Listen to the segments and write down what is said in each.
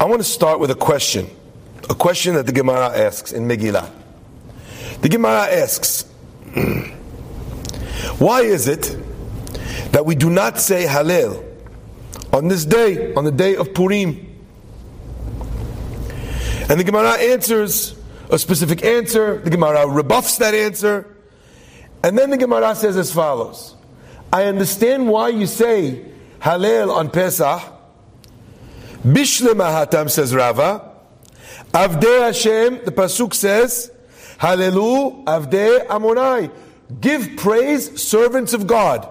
I want to start with a question. A question that the Gemara asks in Megillah. The Gemara asks, why is it that we do not say Hallel on this day, on the day of Purim? And the Gemara answers a specific answer, the Gemara rebuffs that answer, and then the Gemara says as follows I understand why you say Hallel on Pesach. Bishlema Hatam says Rava. Avdei Hashem, the Pasuk says, Hallelu Avdei Amonai. Give praise, servants of God.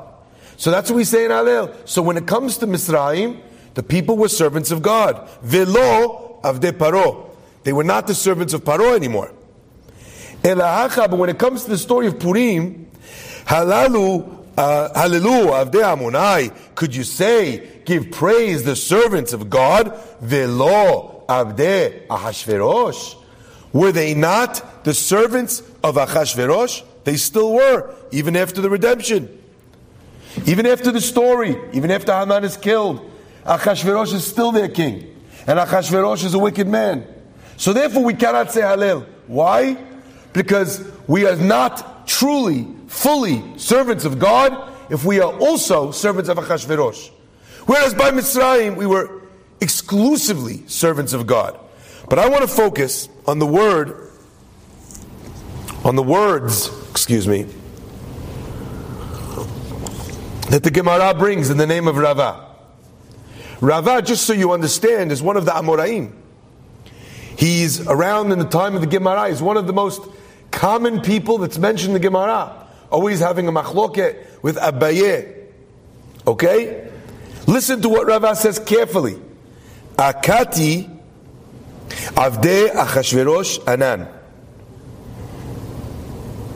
So that's what we say in Hallel. So when it comes to Mitzrayim, the people were servants of God. Velo Avdei Paro. They were not the servants of Paro anymore. But when it comes to the story of Purim, Halalu uh, Hallelujah, Avdei Amonai. Could you say, give praise the servants of God? Velo Avdei Ahashverosh. Were they not the servants of Ahashverosh? They still were, even after the redemption. Even after the story, even after Haman is killed, Achashverosh is still their king. And Achashverosh is a wicked man. So therefore we cannot say Hallel. Why? Because we are not truly fully servants of God if we are also servants of Achashverosh. Whereas by Mitzrayim, we were exclusively servants of God. But I want to focus on the word, on the words, excuse me, that the Gemara brings in the name of Rava. Rava, just so you understand, is one of the Amoraim. He's around in the time of the Gemara. He's one of the most common people that's mentioned in the Gemara always having a machloket with Abaye. Okay? Listen to what Rava says carefully. Akati avde achashverosh anan.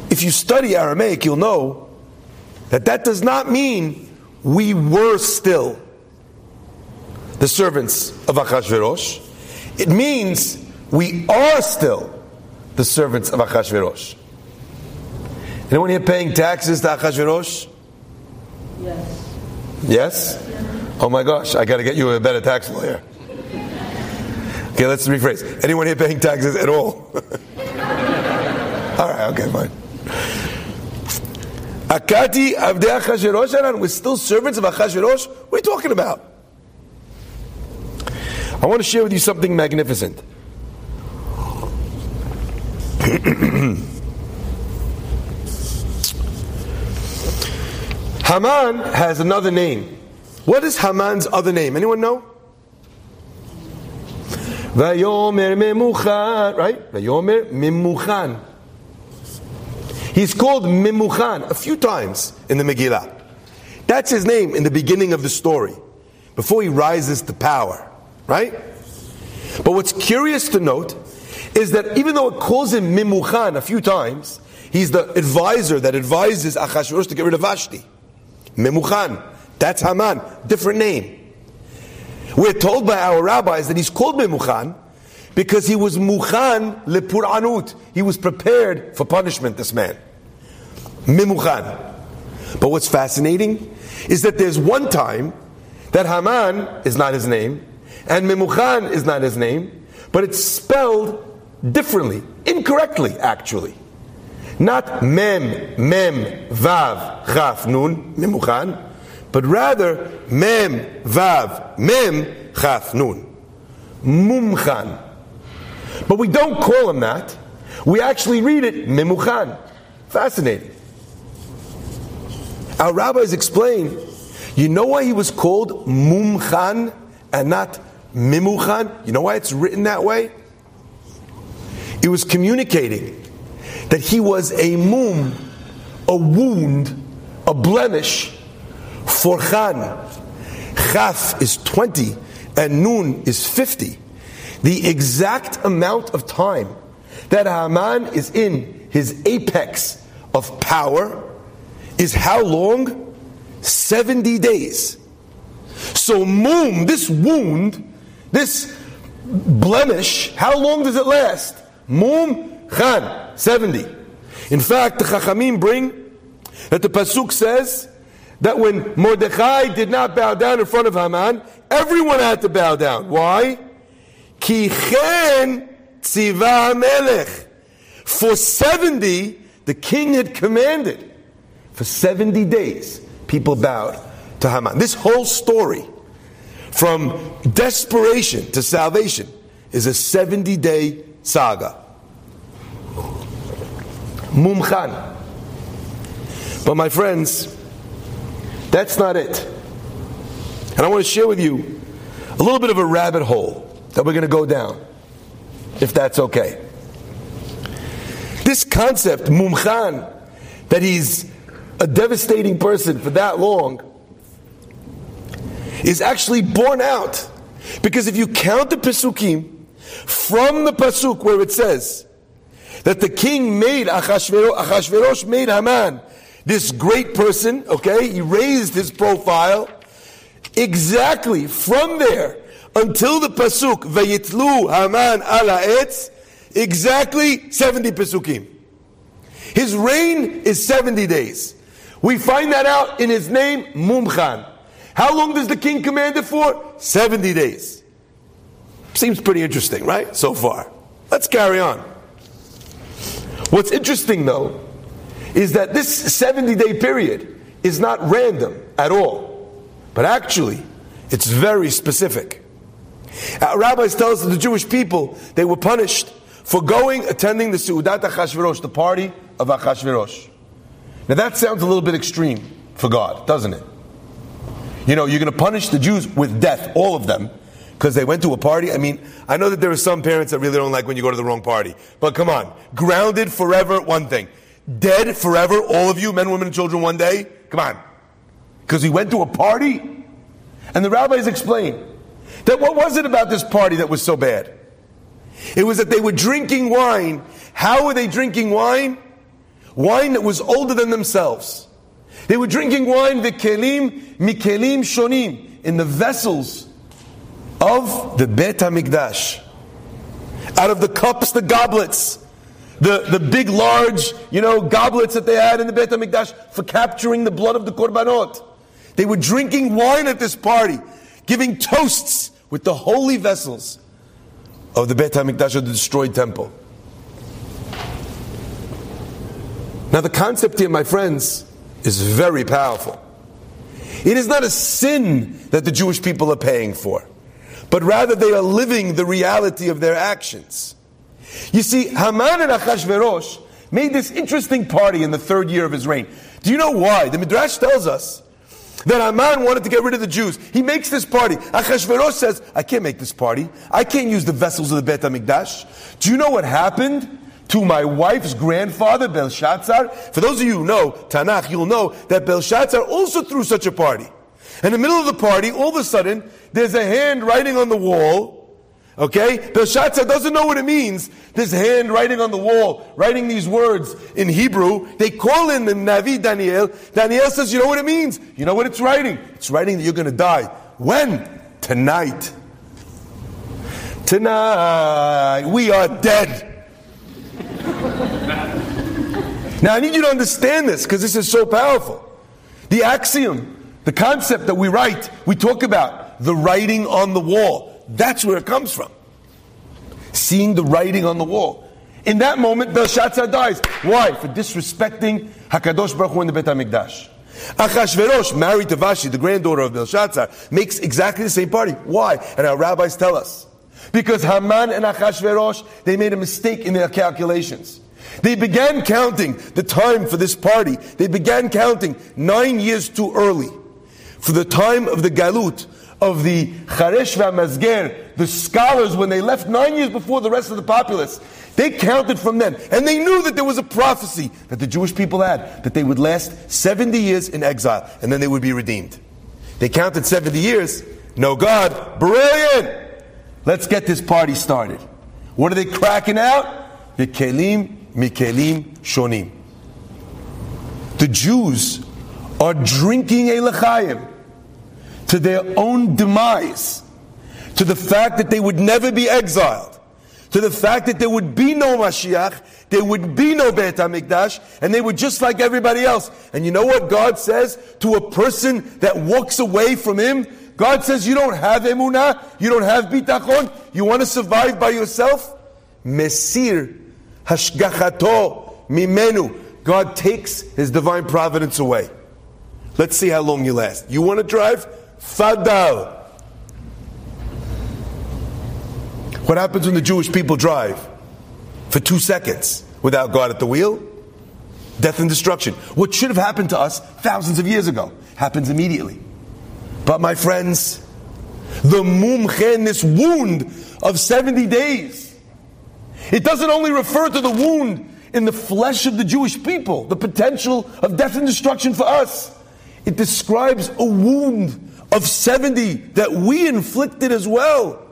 If you study Aramaic, you'll know that that does not mean we were still the servants of Achashverosh. It means we are still the servants of Achashverosh. Anyone here paying taxes to Achashverosh? Yes. Yes? Oh my gosh, I got to get you a better tax lawyer. Okay, let's rephrase. Anyone here paying taxes at all? all right, okay, fine. Akati Avdei Achashverosh, and we're still servants of Achashverosh? What are you talking about? I want to share with you something magnificent. Haman has another name. What is Haman's other name? Anyone know? Vayomer Memuchan, right? Vayomer Memuchan. He's called Memuchan a few times in the Megillah. That's his name in the beginning of the story, before he rises to power, right? But what's curious to note is that even though it calls him Memuchan a few times, he's the advisor that advises Achashverosh to get rid of Vashti. Memuchan. That's Haman. Different name. We're told by our rabbis that he's called Memuchan because he was Muchan lepuranut. He was prepared for punishment, this man. Memuchan. But what's fascinating is that there's one time that Haman is not his name and Memuchan is not his name, but it's spelled differently, incorrectly, actually. Not mem, mem, vav, chaf, nun, memuchan, but rather mem, vav, mem, chaf, nun. Mumchan. But we don't call him that. We actually read it memuchan. Fascinating. Our rabbis explain, you know why he was called mumchan and not mimuchan? You know why it's written that way? It was communicating that he was a mum, a wound, a blemish for Khan. Chaf is 20 and Nun is 50. The exact amount of time that Haman is in his apex of power is how long? 70 days. So, mum, this wound, this blemish, how long does it last? Mum Khan. 70. In fact, the Chachamim bring that the Pasuk says that when Mordechai did not bow down in front of Haman, everyone had to bow down. Why? Ki chen tziva melech. For 70, the king had commanded. For 70 days, people bowed to Haman. This whole story, from desperation to salvation, is a 70 day saga. Mumchan. But my friends, that's not it. And I want to share with you a little bit of a rabbit hole that we're going to go down, if that's okay. This concept, Mumchan, that he's a devastating person for that long, is actually borne out. Because if you count the Pesukim from the Pasuk where it says that the king made Achashverosh, made Haman this great person, okay, he raised his profile exactly from there until the Pasuk, Vayitlu Haman ala etz, exactly 70 Pesukim. His reign is 70 days. We find that out in his name, Mumchan. How long does the king command it for? 70 days. Seems pretty interesting, right? So far. Let's carry on. What's interesting though is that this 70 day period is not random at all, but actually it's very specific. Uh, rabbis tell us that the Jewish people, they were punished for going, attending the Seudat Achashverosh, the party of Achashverosh. Now that sounds a little bit extreme for God, doesn't it? You know, you're going to punish the Jews with death, all of them, because they went to a party. I mean, I know that there are some parents that really don't like when you go to the wrong party, but come on, grounded forever, one thing. Dead forever, all of you, men, women, and children, one day? Come on. Because he went to a party? And the rabbis explain that what was it about this party that was so bad? It was that they were drinking wine. How were they drinking wine? Wine that was older than themselves. They were drinking wine, the kelim, mikelim shonim, in the vessels of the Bet HaMikdash. Out of the cups, the goblets the, the big, large, you know, goblets that they had in the Beit HaMikdash for capturing the blood of the Korbanot. They were drinking wine at this party, giving toasts with the holy vessels of the Beit HaMikdash of the destroyed temple. Now the concept here, my friends, is very powerful. It is not a sin that the Jewish people are paying for, but rather they are living the reality of their actions. You see, Haman and Achashverosh made this interesting party in the third year of his reign. Do you know why? The Midrash tells us that Haman wanted to get rid of the Jews. He makes this party. Achashverosh says, I can't make this party. I can't use the vessels of the Bet HaMikdash. Do you know what happened? to my wife's grandfather, Belshazzar. For those of you who know Tanakh, you'll know that Belshazzar also threw such a party. In the middle of the party, all of a sudden, there's a hand writing on the wall Okay? Belshazzar doesn't know what it means. This hand writing on the wall, writing these words in Hebrew. They call in the Navi Daniel. Daniel says, you know what it means? You know what it's writing? It's writing that you're going to die. When? Tonight. Tonight. We are dead. now I need you to understand this because this is so powerful. The axiom, the concept that we write, we talk about the writing on the wall. That's where it comes from. Seeing the writing on the wall. In that moment, Belshazzar dies. Why? For disrespecting Hakadosh Baruch Hu in the Bet Hamikdash. Achashverosh, married to Vashti, the granddaughter of Belshazzar, makes exactly the same party. Why? And our rabbis tell us. Because Haman and Achashverosh, they made a mistake in their calculations. They began counting the time for this party. They began counting nine years too early. For the time of the Galut, of the Charesh Mazger, the scholars, when they left nine years before the rest of the populace, they counted from then. And they knew that there was a prophecy that the Jewish people had, that they would last 70 years in exile, and then they would be redeemed. They counted 70 years. No God. Brilliant! Let's get this party started. What are they cracking out? The Kelim, Mikelim, Shonim. The Jews are drinking a L'chaim to their own demise, to the fact that they would never be exiled, to the fact that there would be no Mashiach, there would be no Beit HaMikdash, and they were just like everybody else. And you know what God says to a person that walks away from Him? God says you don't have emunah, you don't have bitachon, you want to survive by yourself? Mesir hashgachato mimenu. God takes His divine providence away. Let's see how long you last. You want to drive? Fadal. What happens when the Jewish people drive for two seconds without God at the wheel? Death and destruction. What should have happened to us thousands of years ago happens immediately. But my friends, the Mumchan, this wound of 70 days, it doesn't only refer to the wound in the flesh of the Jewish people, the potential of death and destruction for us. It describes a wound of 70 that we inflicted as well.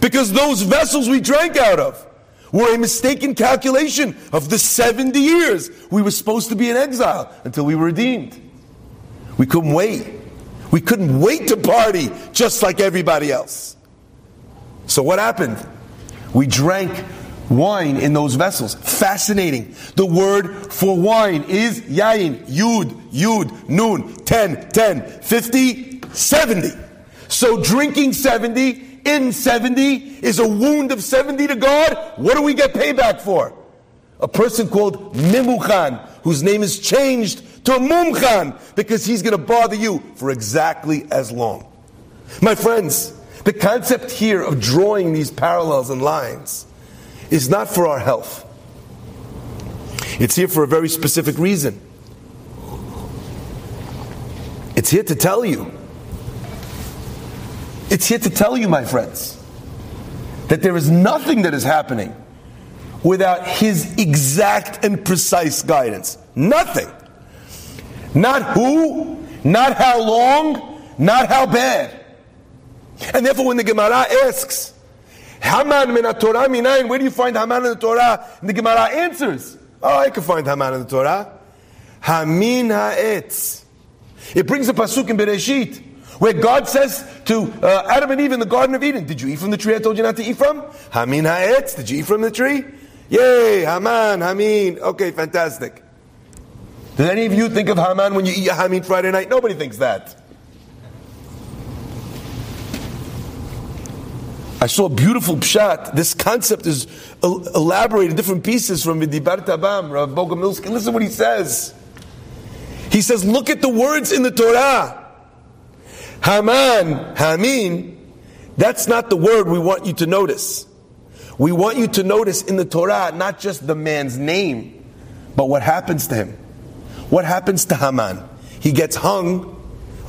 Because those vessels we drank out of were a mistaken calculation of the 70 years we were supposed to be in exile until we were redeemed. We couldn't wait. We couldn't wait to party just like everybody else. So what happened? We drank wine in those vessels. Fascinating. The word for wine is yain, yud, yud, noon, 10, 10, 50, 70. So drinking 70 in 70 is a wound of 70 to God. What do we get payback for? A person called Mimuchan, whose name is changed to Mumchan because he's going to bother you for exactly as long. My friends, the concept here of drawing these parallels and lines is not for our health. It's here for a very specific reason. It's here to tell you. It's here to tell you, my friends, that there is nothing that is happening without His exact and precise guidance. Nothing. Not who, not how long, not how bad. And therefore, when the Gemara asks, Haman min Torah minayin. Where do you find Haman in the Torah? And the Gemara answers, Oh, I can find Haman in the Torah. Hamin ha'etz. It brings a pasuk in Bereshit where God says to uh, Adam and Eve in the Garden of Eden, Did you eat from the tree I told you not to eat from? Hamin ha'etz. Did you eat from the tree? Yay, Haman, Hamin. Okay, fantastic. Did any of you think of Haman when you eat your Hamin Friday night? Nobody thinks that. I saw a beautiful pshat. This concept is elaborated in different pieces from Vedibarta Bam, Rav Bogomilsky. Listen what he says. He says, look at the words in the Torah. Haman, Hamin, that's not the word we want you to notice. We want you to notice in the Torah not just the man's name, but what happens to him. What happens to Haman? He gets hung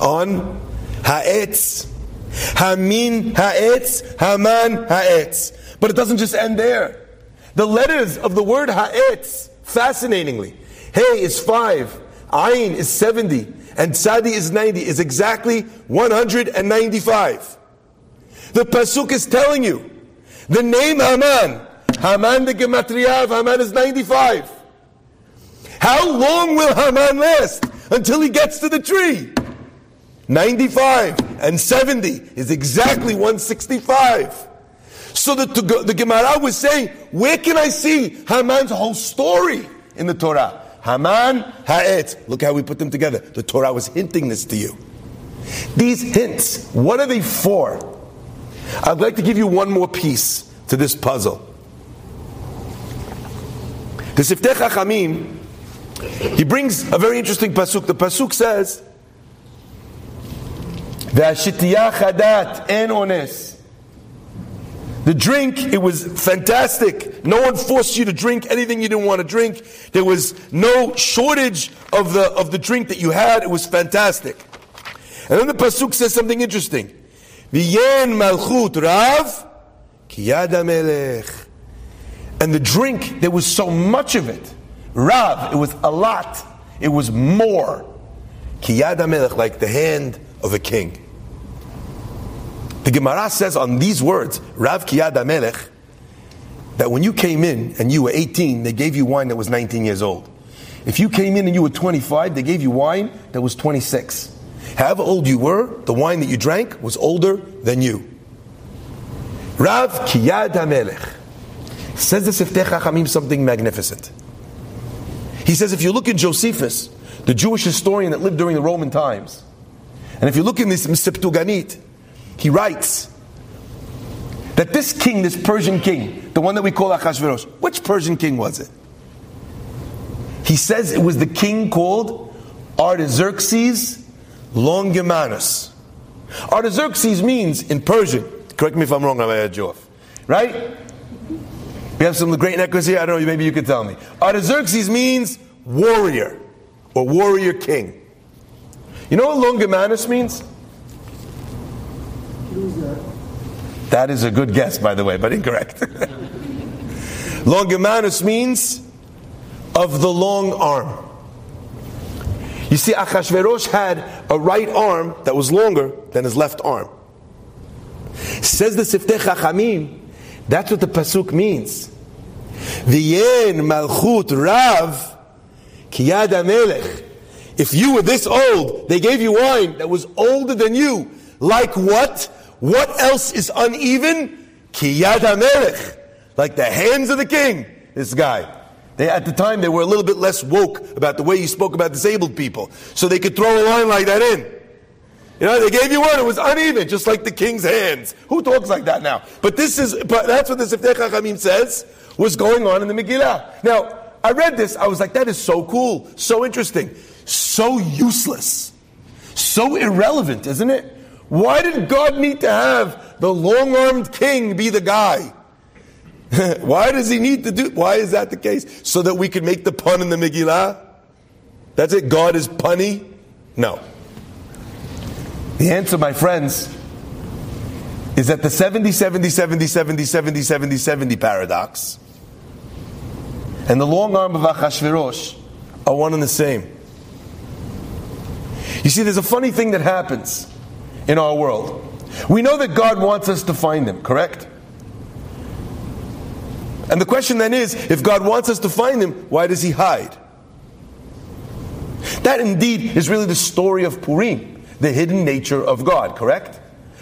on Ha'etz, Hamin ha'etz, Haman ha'etz. But it doesn't just end there. The letters of the word ha'etz, fascinatingly, Hey is five, Ayin is 70, and Tzadi is 90, is exactly 195. The Pasuk is telling you, the name Haman, Haman the Gematria of Haman is 95. How long will Haman last until he gets to the tree? 95 and 70 is exactly 165. So the, the Gemara was saying, where can I see Haman's whole story in the Torah? Haman, Ha'et. Look how we put them together. The Torah was hinting this to you. These hints, what are they for? I'd like to give you one more piece to this puzzle. The Siftei Chachamim, he brings a very interesting pasuk. The pasuk says, והשתייה חדת, אין אונס. The drink, it was fantastic. No one forced you to drink anything you didn't want to drink. There was no shortage of the, of the drink that you had. It was fantastic. And then the Pasuk says something interesting. V'yen malchut rav kiyad melech. And the drink, there was so much of it. Rav, it was a lot. It was more. Kiyad melech, like the hand of a king. The Gemara says on these words, Rav Kiyad that when you came in and you were 18, they gave you wine that was 19 years old. If you came in and you were 25, they gave you wine that was 26. However old you were, the wine that you drank was older than you. Rav Kiyad Amelech says the Siftei Chachamim something magnificent. He says if you look at Josephus, the Jewish historian that lived during the Roman times, And if you look in this Septuagint, he writes that this king, this Persian king, the one that we call Achashverosh, which Persian king was it? He says it was the king called Artaxerxes Longimanus. Artaxerxes means in Persian, correct me if I'm wrong, I had you off, right? We have some great necklace here, I don't know, maybe you could tell me. Artaxerxes means warrior or warrior king. You know what Longimanus means? That is a good guess, by the way, but incorrect. Longimanus means of the long arm. You see, Achashverosh had a right arm that was longer than his left arm. Says the Siftei Chachamim, that's what the pasuk means. V'yen malchut rav kiyad melech. If you were this old, they gave you wine that was older than you. Like what? What else is uneven? Kiyad melech. Like the hands of the king. This guy. They, at the time, they were a little bit less woke about the way you spoke about disabled people. So they could throw a line like that in. You know, they gave you one, it was uneven, just like the king's hands. Who talks like that now? But this is, but that's what the Siftei Chachamim says was going on in the Megillah. Now, I read this, I was like, that is so cool, so interesting, so useless, so irrelevant, isn't it? Why did God need to have the long-armed king be the guy? why does he need to do, why is that the case? So that we can make the pun in the Megillah? That's it, God is punny? No. The answer, my friends, is that the 70, 70, 70, 70, 70, 70, 70 paradox and the long arm of Achashverosh are one and the same. You see, there's a funny thing that happens in our world. We know that God wants us to find Him, correct? And the question then is if God wants us to find Him, why does He hide? That indeed is really the story of Purim, the hidden nature of God, correct?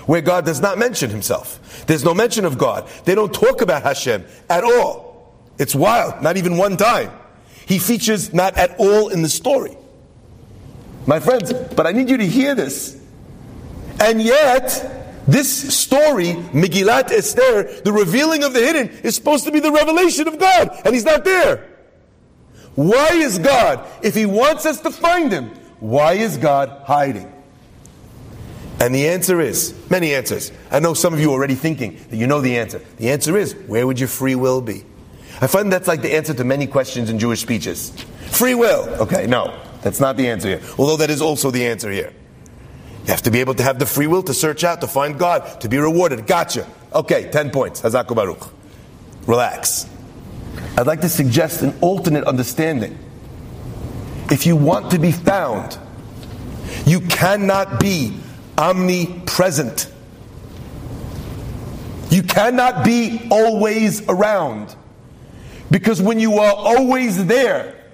Where God does not mention Himself. There's no mention of God. They don't talk about Hashem at all. It's wild, not even one time. He features not at all in the story. My friends, but I need you to hear this. And yet, this story, Megillat Esther, the revealing of the hidden, is supposed to be the revelation of God, and He's not there. Why is God, if He wants us to find Him, why is God hiding? And the answer is many answers. I know some of you are already thinking that you know the answer. The answer is where would your free will be? I find that's like the answer to many questions in Jewish speeches. Free will. Okay, no, that's not the answer here. Although that is also the answer here. You have to be able to have the free will to search out, to find God, to be rewarded. Gotcha. Okay, 10 points. Hazaku Baruch. Relax. I'd like to suggest an alternate understanding. If you want to be found, you cannot be omnipresent. You cannot be always around. Because when you are always there,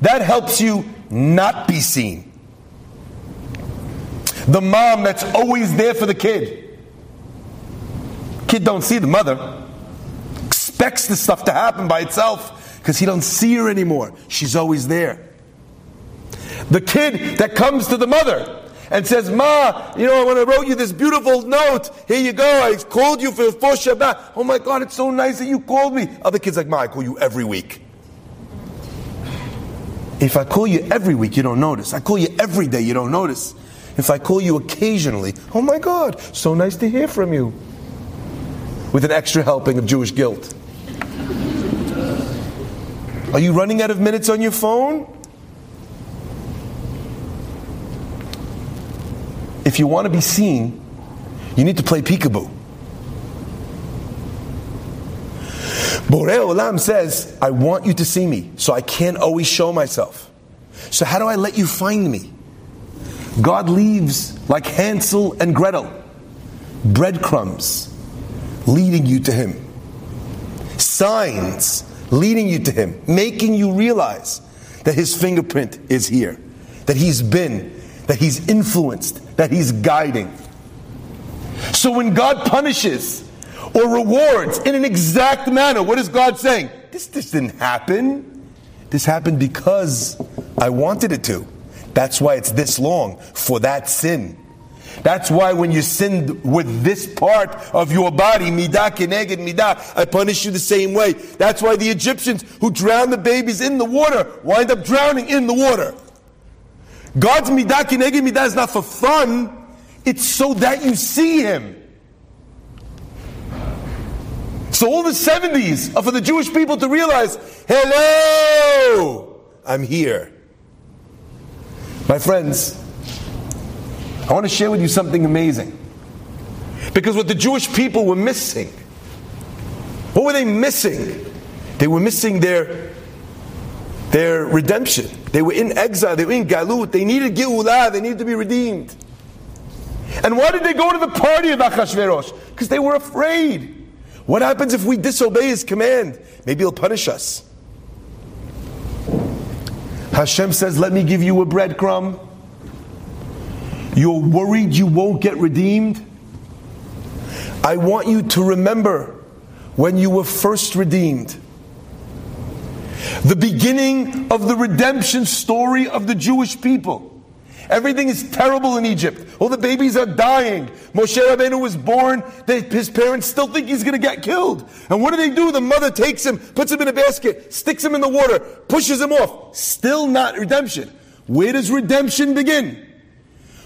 that helps you not be seen. The mom that's always there for the kid. Kid don't see the mother. Expects the stuff to happen by itself because he don't see her anymore. She's always there. The kid that comes to the mother and says, Ma, you know, when I wrote you this beautiful note, here you go, I called you for, for Shabbat. Oh my God, it's so nice that you called me. Other kids like, Ma, I call you every week. If I call you every week, you don't notice. I call you every day, you don't notice. If I call you occasionally, oh my God, so nice to hear from you. With an extra helping of Jewish guilt. Are you running out of minutes on your phone? If you want to be seen, you need to play peekaboo. Borei Olam says, I want you to see me, so I can't always show myself. So, how do I let you find me? God leaves like Hansel and Gretel, breadcrumbs leading you to Him, signs leading you to Him, making you realize that His fingerprint is here, that He's been, that He's influenced, that He's guiding. So when God punishes or rewards in an exact manner, what is God saying? This, this didn't happen. This happened because I wanted it to. That's why it's this long for that sin. That's why when you sinned with this part of your body, midah keneged midah, I punish you the same way. That's why the Egyptians who drowned the babies in the water wind up drowning in the water. God's midah keneged midah is not for fun, it's so that you see Him. So all the 70s are for the Jewish people to realize, hello, I'm here. My friends, I want to share with you something amazing. Because what the Jewish people were missing, what were they missing? They were missing their, their redemption. They were in exile, they were in Galut, they needed Geulah, they needed to be redeemed. And why did they go to the party of Achashverosh? Because they were afraid. What happens if we disobey his command? Maybe he'll punish us. Hashem says, Let me give you a breadcrumb. You're worried you won't get redeemed. I want you to remember when you were first redeemed. The beginning of the redemption story of the Jewish people. Everything is terrible in Egypt. All the babies are dying. Moshe Rabbeinu was born. They, his parents still think he's going to get killed. And what do they do? The mother takes him, puts him in a basket, sticks him in the water, pushes him off. Still not redemption. Where does redemption begin?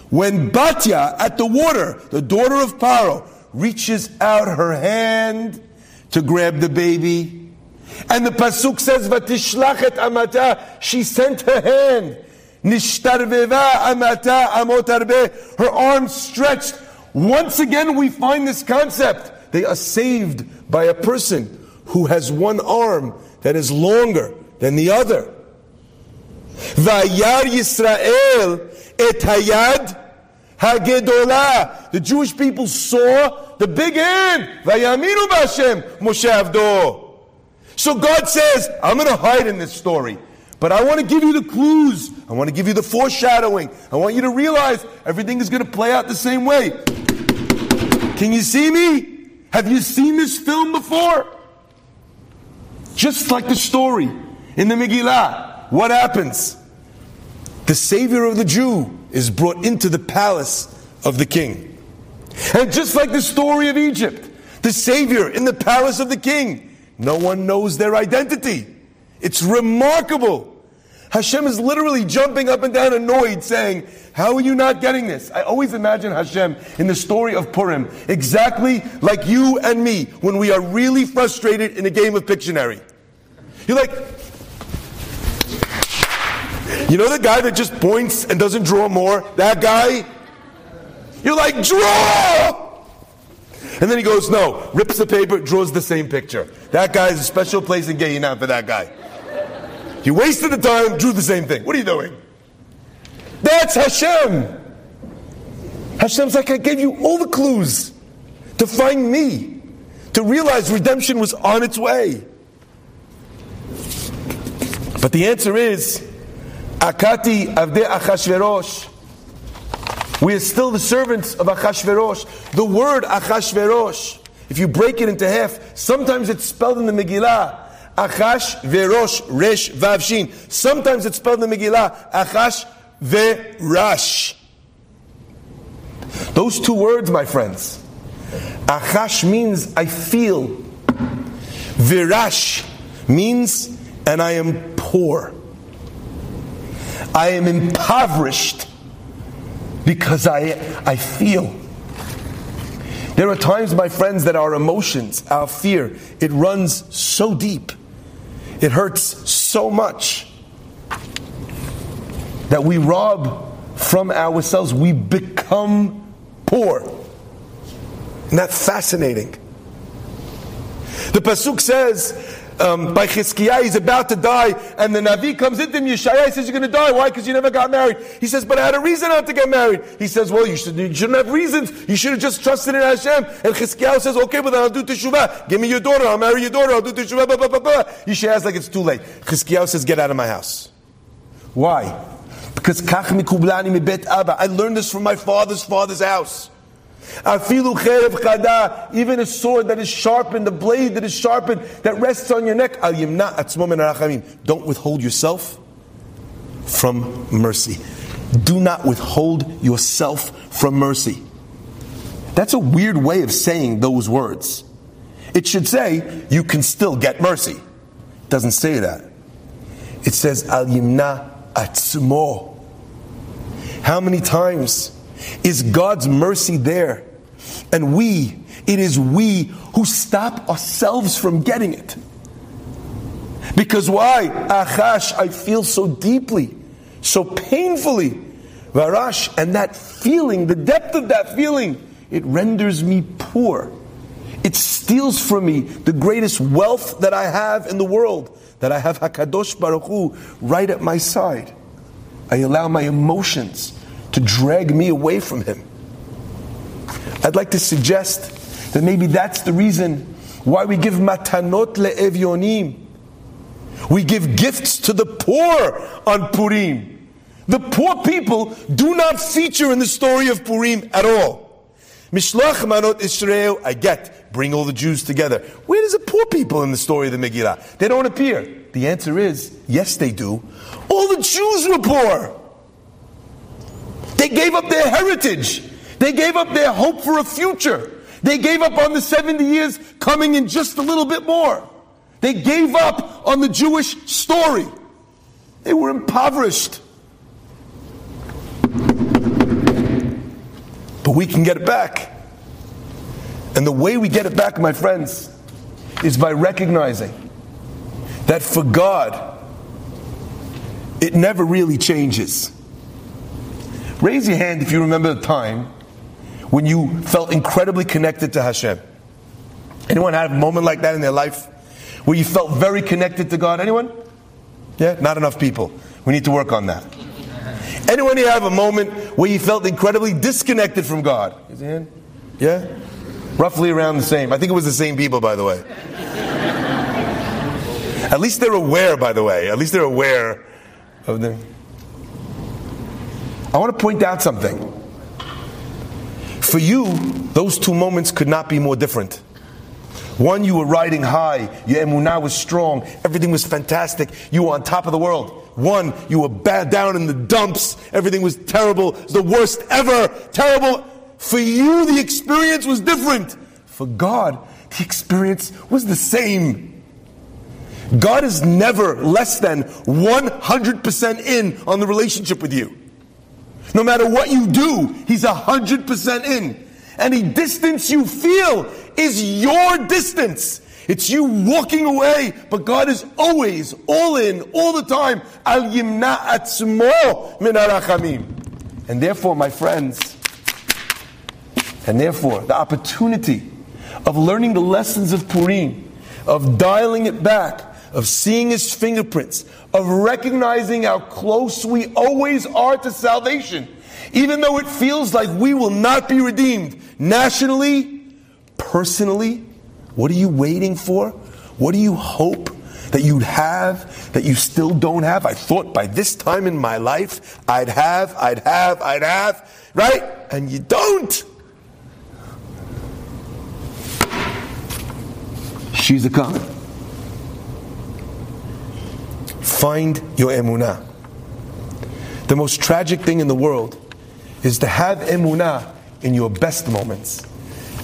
When Batya at the water, the daughter of Paro, reaches out her hand to grab the baby. And the Pasuk says, Vatishlachet amata, she sent her hand Her arms stretched. Once again, we find this concept. They are saved by a person who has one arm that is longer than the other. Yisrael. The Jewish people saw the big hand. Vayaminu Moshe. So God says, I'm going to hide in this story. But I want to give you the clues. I want to give you the foreshadowing. I want you to realize everything is going to play out the same way. Can you see me? Have you seen this film before? Just like the story in the Megillah. What happens? The Savior of the Jew is brought into the palace of the king. And just like the story of Egypt, the Savior in the palace of the king, no one knows their identity. It's remarkable. Hashem is literally jumping up and down annoyed saying, how are you not getting this? I always imagine Hashem in the story of Purim, exactly like you and me when we are really frustrated in a game of Pictionary. You're like, you know the guy that just points and doesn't draw more? That guy? You're like, draw! And then he goes, no, rips the paper, draws the same picture. That guy is a special place in Gehinnom for that guy. You wasted the time, drew the same thing. What are you doing? That's Hashem. Hashem's like, I gave you all the clues to find me, to realize redemption was on its way. But the answer is, Akati avde Achashverosh. We are still the servants of Achashverosh. The word Achashverosh, if you break it into half, sometimes it's spelled in the Megillah Achash verosh resh vavshin. Sometimes it's spelled in the Megillah, Achash verash. Those two words, my friends. Achash means I feel. Virash means, and I am poor. I am impoverished because I, I feel. There are times, my friends, that our emotions, our fear, it runs so deep it hurts so much that we rob from ourselves. We become poor. Isn't that fascinating? The Pasuk says, um, by Chizkiah, he's about to die, and the Navi comes into him, Yeshaya, says, You're going to die. Why? Because you never got married. He says, But I had a reason not to get married. He says, Well, you, should, you shouldn't have reasons. You should have just trusted in Hashem. And Chizkiah says, Okay, but then I'll do teshuvah. Give me your daughter. I'll marry your daughter. I'll do teshuvah. Blah, blah, blah, blah. Yeshaya's like, It's too late. Chizkiah says, Get out of my house. Why? Because. I learned this from my father's father's house. Even a sword that is sharpened, the blade that is sharpened, that rests on your neck. Al yimna atzmo min arachamim. Don't withhold yourself from mercy. do not withhold yourself from mercy. That's a weird way of saying those words. It should say, you can still get mercy. It doesn't say that. It says, Al Yimna Atzmo. How many times is God's mercy there? And we, it is we who stop ourselves from getting it. Because why? Achash, I feel so deeply, so painfully. Varash, and that feeling, the depth of that feeling, it renders me poor. It steals from me the greatest wealth that I have in the world, that I have Hakadosh Baruch Hu right at my side. I allow my emotions to drag me away from Him. I'd like to suggest that maybe that's the reason why we give matanot le'evyonim. We give gifts to the poor on Purim. The poor people do not feature in the story of Purim at all. Mishloach manot Israel, I get, bring all the Jews together. Where does the poor people in the story of the Megillah? They don't appear. The answer is, yes they do. All the Jews were poor. They gave up their heritage. They gave up their hope for a future. They gave up on the 70 years coming in just a little bit more. They gave up on the Jewish story. They were impoverished. But we can get it back. And the way we get it back, my friends, is by recognizing that for God, it never really changes. Raise your hand if you remember the time when you felt incredibly connected to Hashem. Anyone had a moment like that in their life where you felt very connected to God? Anyone? Yeah, not enough people. We need to work on that. Anyone here have a moment where you felt incredibly disconnected from God? Raise your hand. Yeah? Roughly around the same. I think it was the same people, by the way. At least they're aware, by the way. At least they're aware of them. I want to point out something. For you, those two moments could not be more different. One, you were riding high, your emunah was strong, everything was fantastic, you were on top of the world. One, you were bad down in the dumps, everything was terrible, the worst ever, terrible. For you, the experience was different. For God, the experience was the same. God is never less than 100% in on the relationship with you. No matter what you do, He's 100% in. Any distance you feel is your distance. It's you walking away, but God is always all in, all the time. Al. And therefore, my friends, and therefore, the opportunity of learning the lessons of Purim, of dialing it back, of seeing his fingerprints, of recognizing how close we always are to salvation, even though it feels like we will not be redeemed nationally, personally. What are you waiting for? What do you hope that you'd have that you still don't have? I thought by this time in my life I'd have, I'd have, I'd have, right? And you don't. She's a coming. Find your emunah. The most tragic thing in the world is to have emunah in your best moments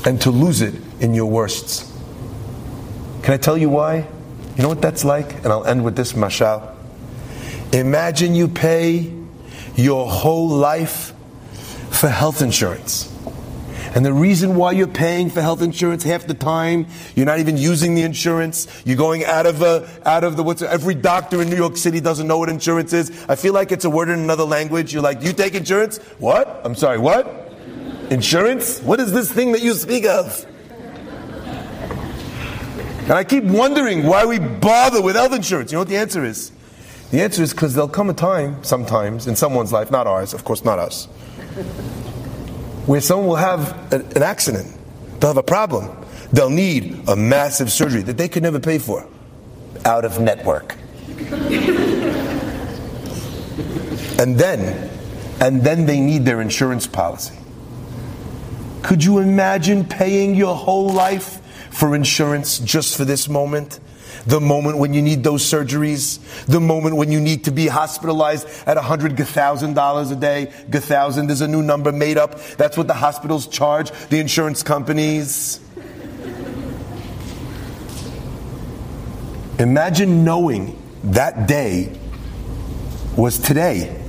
and to lose it in your worsts. Can I tell you why? You know what that's like? And I'll end with this mashal. Imagine you pay your whole life for health insurance. And the reason why you're paying for health insurance half the time, you're not even using the insurance. You're going out of a, out of the what's every doctor in New York City doesn't know what insurance is. I feel like it's a word in another language. You're like, you take insurance? What? I'm sorry, what? Insurance? What is this thing that you speak of? And I keep wondering why we bother with health insurance. You know what the answer is? The answer is because there'll come a time, sometimes, in someone's life, not ours, of course, not us, where someone will have an accident, they'll have a problem, they'll need a massive surgery that they could never pay for out of network. and then, and then they need their insurance policy. Could you imagine paying your whole life for insurance just for this moment? The moment when you need those surgeries, the moment when you need to be hospitalized at a hundred thousand dollars a day. Thousand is a new number made up. That's what the hospitals charge the insurance companies. Imagine knowing that day was today,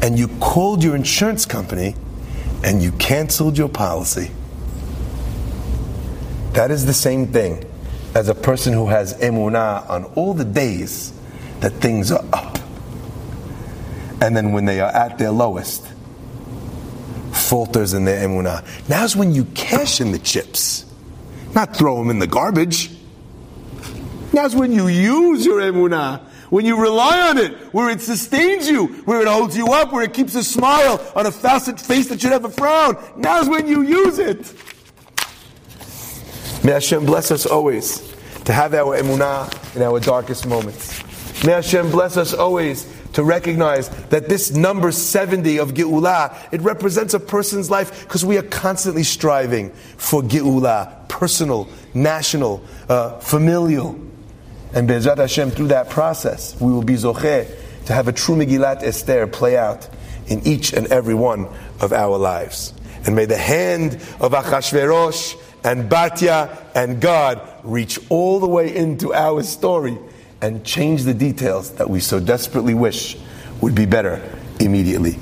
and you called your insurance company and you canceled your policy. That is the same thing as a person who has emunah on all the days that things are up. And then when they are at their lowest, falters in their emunah. Now's when you cash in the chips, not throw them in the garbage. Now's when you use your emunah, when you rely on it, where it sustains you, where it holds you up, where it keeps a smile on a facet face that should have a frown. Now's when you use it. May Hashem bless us always to have our emunah in our darkest moments. May Hashem bless us always to recognize that this number 70 of Geula, it represents a person's life because we are constantly striving for Geula, personal, national, uh, familial. And Be'ezrat Hashem, through that process, we will be Zocheh to have a true Megillat Esther play out in each and every one of our lives. And may the hand of Achashverosh and Batya and God reach all the way into our story and change the details that we so desperately wish would be better immediately.